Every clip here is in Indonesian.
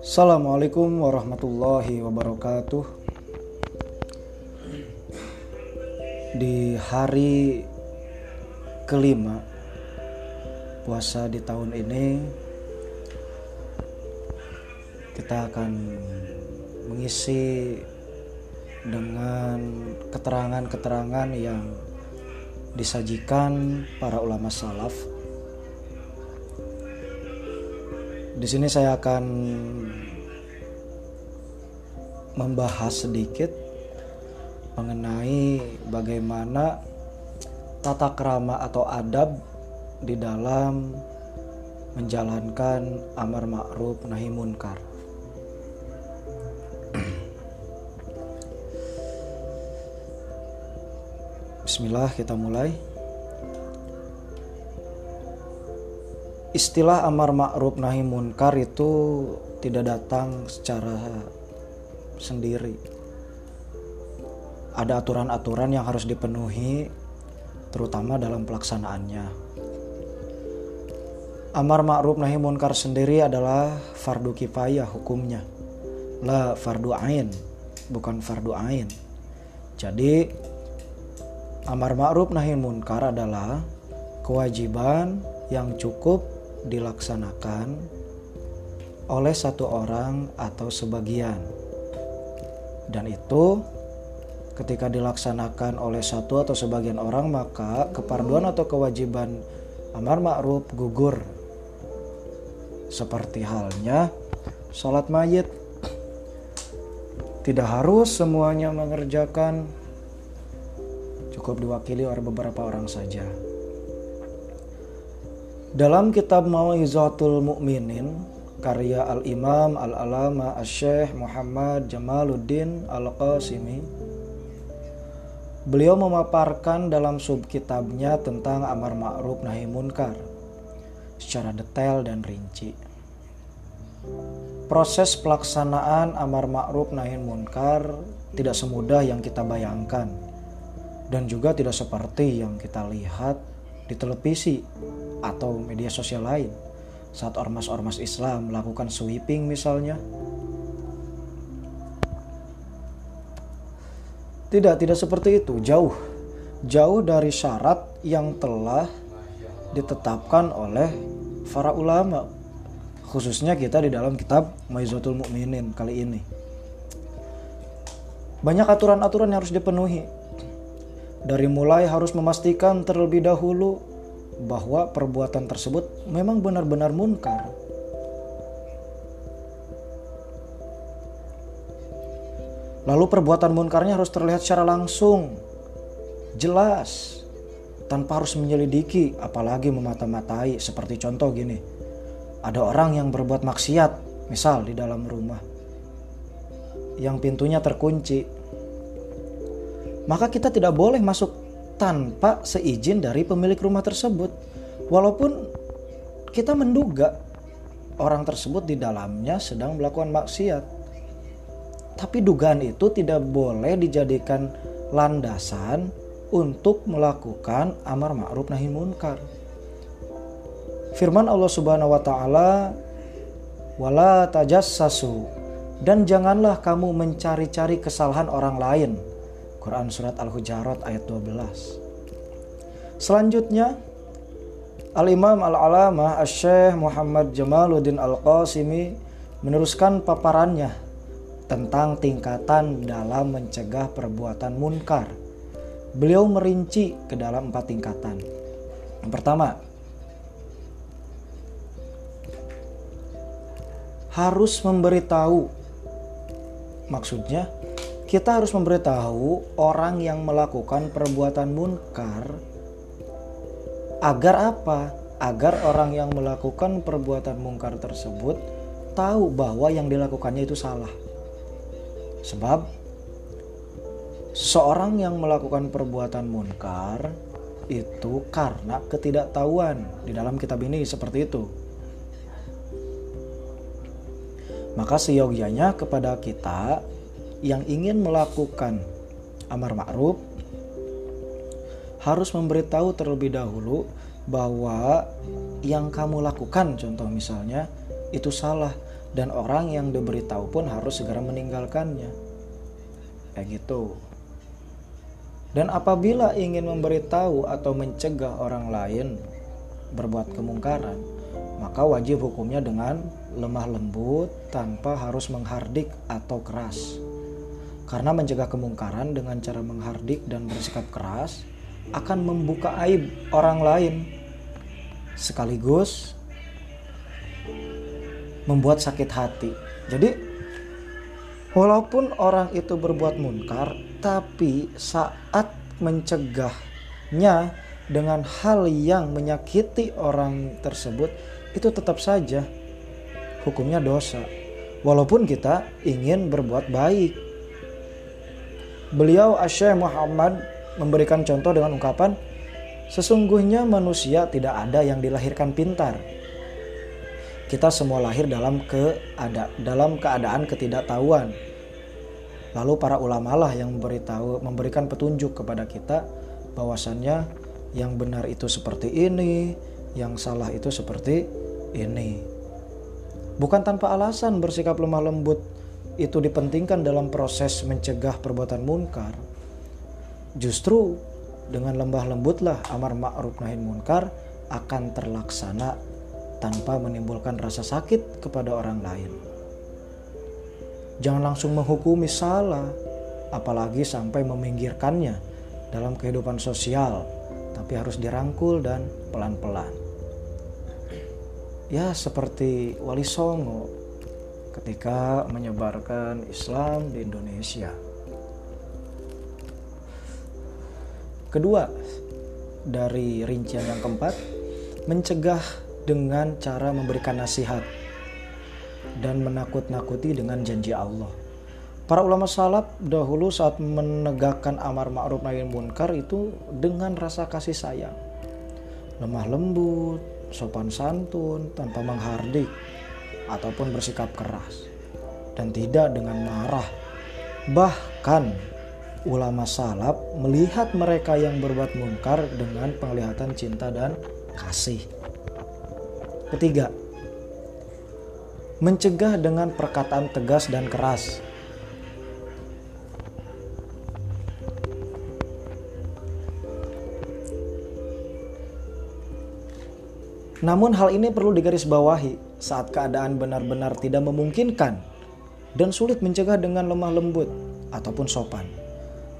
Assalamualaikum warahmatullahi wabarakatuh. Di hari kelima puasa di tahun ini, kita akan mengisi dengan keterangan-keterangan yang disajikan para ulama salaf Di sini saya akan membahas sedikit mengenai bagaimana tata kerama atau adab di dalam menjalankan amar ma'ruf nahi munkar. Bismillah kita mulai. Istilah amar ma'ruf nahi munkar itu tidak datang secara sendiri. Ada aturan-aturan yang harus dipenuhi terutama dalam pelaksanaannya. Amar ma'ruf nahi munkar sendiri adalah fardu kifayah hukumnya. La fardu ain, bukan fardu ain. Jadi amar ma'ruf nahi munkar adalah kewajiban yang cukup dilaksanakan oleh satu orang atau sebagian. Dan itu ketika dilaksanakan oleh satu atau sebagian orang maka keparduan atau kewajiban amar ma'ruf gugur. Seperti halnya sholat mayit. Tidak harus semuanya mengerjakan cukup diwakili oleh beberapa orang saja. Dalam kitab Mawizatul Mukminin karya Al-Imam Al-Alama Asy-Syaikh Muhammad Jamaluddin Al-Qasimi Beliau memaparkan dalam subkitabnya tentang amar ma'ruf nahi munkar secara detail dan rinci. Proses pelaksanaan amar ma'ruf nahi munkar tidak semudah yang kita bayangkan dan juga tidak seperti yang kita lihat di televisi atau media sosial lain saat ormas-ormas Islam melakukan sweeping misalnya. Tidak, tidak seperti itu. Jauh. Jauh dari syarat yang telah ditetapkan oleh para ulama. Khususnya kita di dalam kitab Maizatul Mukminin kali ini. Banyak aturan-aturan yang harus dipenuhi dari mulai harus memastikan terlebih dahulu bahwa perbuatan tersebut memang benar-benar munkar. Lalu perbuatan munkarnya harus terlihat secara langsung, jelas, tanpa harus menyelidiki, apalagi memata-matai. Seperti contoh gini, ada orang yang berbuat maksiat, misal di dalam rumah, yang pintunya terkunci, maka kita tidak boleh masuk tanpa seizin dari pemilik rumah tersebut. Walaupun kita menduga orang tersebut di dalamnya sedang melakukan maksiat. Tapi dugaan itu tidak boleh dijadikan landasan untuk melakukan amar ma'ruf nahi munkar. Firman Allah Subhanahu wa taala wala tajassasu dan janganlah kamu mencari-cari kesalahan orang lain Quran Surat Al-Hujarat ayat 12. Selanjutnya, Al-Imam Al-Alamah Al-Syekh Muhammad Jamaluddin Al-Qasimi meneruskan paparannya tentang tingkatan dalam mencegah perbuatan munkar. Beliau merinci ke dalam empat tingkatan. Yang pertama, harus memberitahu. Maksudnya, kita harus memberitahu orang yang melakukan perbuatan munkar agar apa? Agar orang yang melakukan perbuatan munkar tersebut tahu bahwa yang dilakukannya itu salah. Sebab seorang yang melakukan perbuatan munkar itu karena ketidaktahuan. Di dalam kitab ini seperti itu. Maka seyogianya kepada kita yang ingin melakukan amar ma'ruf harus memberitahu terlebih dahulu bahwa yang kamu lakukan contoh misalnya itu salah dan orang yang diberitahu pun harus segera meninggalkannya. Kayak gitu. Dan apabila ingin memberitahu atau mencegah orang lain berbuat kemungkaran, maka wajib hukumnya dengan lemah lembut tanpa harus menghardik atau keras. Karena mencegah kemungkaran dengan cara menghardik dan bersikap keras akan membuka aib orang lain. Sekaligus membuat sakit hati. Jadi walaupun orang itu berbuat munkar tapi saat mencegahnya dengan hal yang menyakiti orang tersebut itu tetap saja hukumnya dosa. Walaupun kita ingin berbuat baik beliau Asy'ah Muhammad memberikan contoh dengan ungkapan sesungguhnya manusia tidak ada yang dilahirkan pintar. Kita semua lahir dalam keada dalam keadaan ketidaktahuan. Lalu para ulama lah yang memberitahu memberikan petunjuk kepada kita bahwasannya yang benar itu seperti ini, yang salah itu seperti ini. Bukan tanpa alasan bersikap lemah lembut itu dipentingkan dalam proses mencegah perbuatan munkar. Justru dengan lembah lembutlah amar ma'ruf nahi munkar akan terlaksana tanpa menimbulkan rasa sakit kepada orang lain. Jangan langsung menghukumi salah, apalagi sampai meminggirkannya dalam kehidupan sosial tapi harus dirangkul dan pelan-pelan. Ya seperti Wali Songo ketika menyebarkan Islam di Indonesia. Kedua, dari rincian yang keempat, mencegah dengan cara memberikan nasihat dan menakut-nakuti dengan janji Allah. Para ulama salaf dahulu saat menegakkan amar ma'ruf nahi munkar itu dengan rasa kasih sayang. Lemah lembut, sopan santun, tanpa menghardik ataupun bersikap keras dan tidak dengan marah. Bahkan ulama salaf melihat mereka yang berbuat munkar dengan penglihatan cinta dan kasih. Ketiga, mencegah dengan perkataan tegas dan keras Namun hal ini perlu digarisbawahi saat keadaan benar-benar tidak memungkinkan dan sulit mencegah dengan lemah lembut ataupun sopan.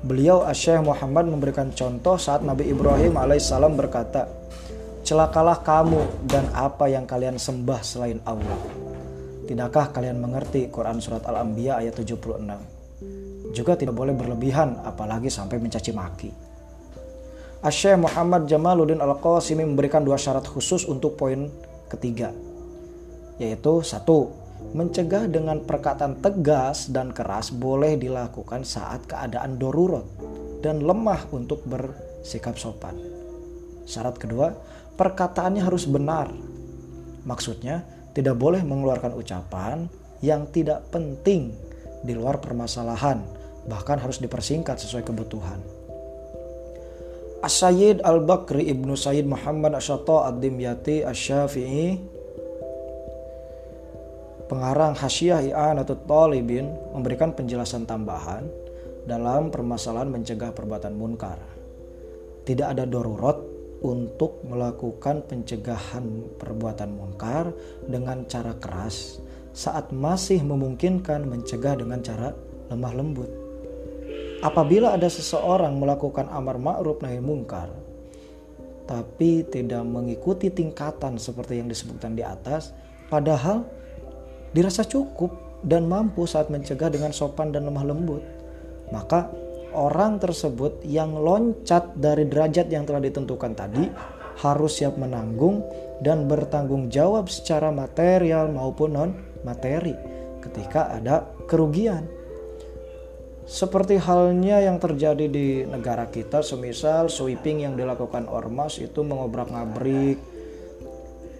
Beliau Asy'ah Muhammad memberikan contoh saat Nabi Ibrahim alaihissalam berkata, Celakalah kamu dan apa yang kalian sembah selain Allah. Tidakkah kalian mengerti Quran Surat Al-Anbiya ayat 76? Juga tidak boleh berlebihan apalagi sampai mencaci maki. Asy'ah Muhammad Jamaluddin Al-Qasimi memberikan dua syarat khusus untuk poin ketiga. Yaitu satu, mencegah dengan perkataan tegas dan keras boleh dilakukan saat keadaan darurat dan lemah untuk bersikap sopan. Syarat kedua, perkataannya harus benar. Maksudnya, tidak boleh mengeluarkan ucapan yang tidak penting di luar permasalahan, bahkan harus dipersingkat sesuai kebutuhan. As-Sayyid Al-Bakri Ibnu Sayyid Muhammad Asyata Ad-Dimyati Asy-Syafi'i Pengarang Hasyiah I'anatul Talibin memberikan penjelasan tambahan dalam permasalahan mencegah perbuatan munkar. Tidak ada darurat untuk melakukan pencegahan perbuatan munkar dengan cara keras saat masih memungkinkan mencegah dengan cara lemah lembut. Apabila ada seseorang melakukan amar ma'ruf nahi mungkar tapi tidak mengikuti tingkatan seperti yang disebutkan di atas, padahal dirasa cukup dan mampu saat mencegah dengan sopan dan lemah lembut, maka orang tersebut yang loncat dari derajat yang telah ditentukan tadi harus siap menanggung dan bertanggung jawab secara material maupun non materi ketika ada kerugian. Seperti halnya yang terjadi di negara kita, semisal sweeping yang dilakukan ormas itu mengobrak-ngabrik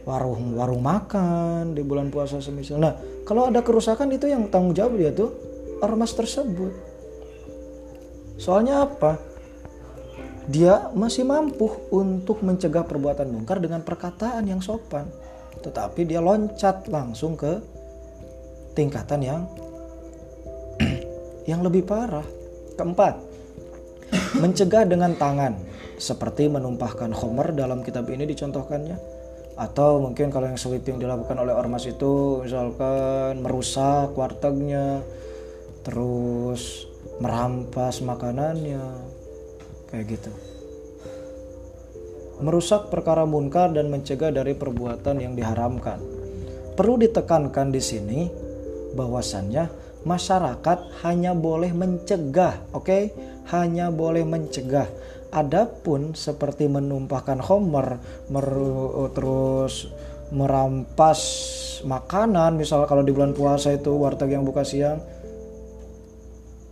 warung warung makan di bulan puasa semisal. Nah, kalau ada kerusakan itu yang tanggung jawab dia tuh ormas tersebut. Soalnya apa? Dia masih mampu untuk mencegah perbuatan mungkar dengan perkataan yang sopan. Tetapi dia loncat langsung ke tingkatan yang yang lebih parah. Keempat, mencegah dengan tangan seperti menumpahkan homer dalam kitab ini dicontohkannya atau mungkin kalau yang sweeping dilakukan oleh ormas itu misalkan merusak wartegnya terus merampas makanannya kayak gitu. Merusak perkara munkar dan mencegah dari perbuatan yang diharamkan. Perlu ditekankan di sini bahwasannya masyarakat hanya boleh mencegah oke? Okay? hanya boleh mencegah Adapun seperti menumpahkan homer, meru, terus merampas makanan, misal kalau di bulan puasa itu warteg yang buka siang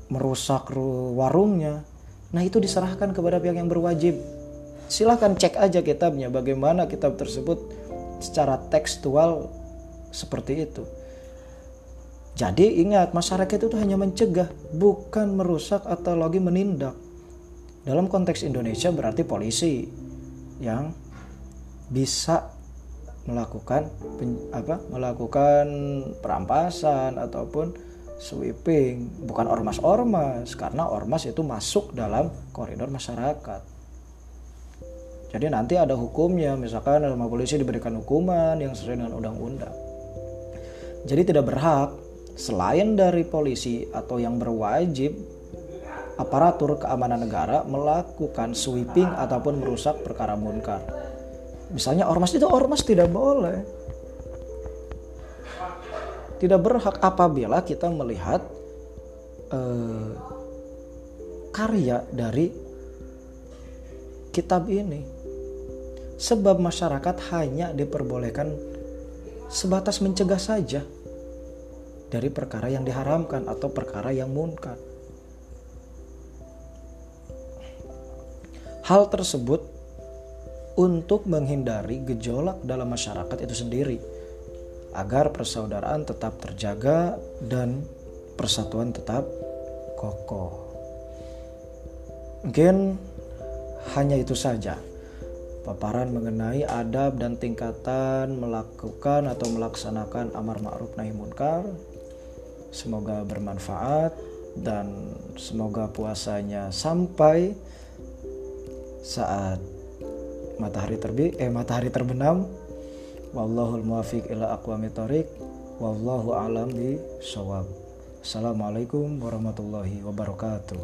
merusak warungnya. Nah, itu diserahkan kepada pihak yang berwajib. Silahkan cek aja kitabnya bagaimana kitab tersebut secara tekstual seperti itu. Jadi ingat masyarakat itu hanya mencegah, bukan merusak atau lagi menindak. Dalam konteks Indonesia berarti polisi yang bisa melakukan apa melakukan perampasan ataupun sweeping bukan ormas-ormas karena ormas itu masuk dalam koridor masyarakat. Jadi nanti ada hukumnya misalkan sama polisi diberikan hukuman yang sesuai dengan undang-undang. Jadi tidak berhak selain dari polisi atau yang berwajib aparatur keamanan negara melakukan sweeping ataupun merusak perkara munkar. Misalnya ormas itu ormas tidak boleh. Tidak berhak apabila kita melihat eh, karya dari kitab ini. Sebab masyarakat hanya diperbolehkan sebatas mencegah saja dari perkara yang diharamkan atau perkara yang munkar. Hal tersebut untuk menghindari gejolak dalam masyarakat itu sendiri agar persaudaraan tetap terjaga dan persatuan tetap kokoh. Mungkin hanya itu saja paparan mengenai adab dan tingkatan melakukan atau melaksanakan amar ma'ruf nahi munkar. Semoga bermanfaat dan semoga puasanya sampai saat matahari terbit eh matahari terbenam wallahul muwafiq ila aqwamit thoriq wallahu alam bi shawab assalamualaikum warahmatullahi wabarakatuh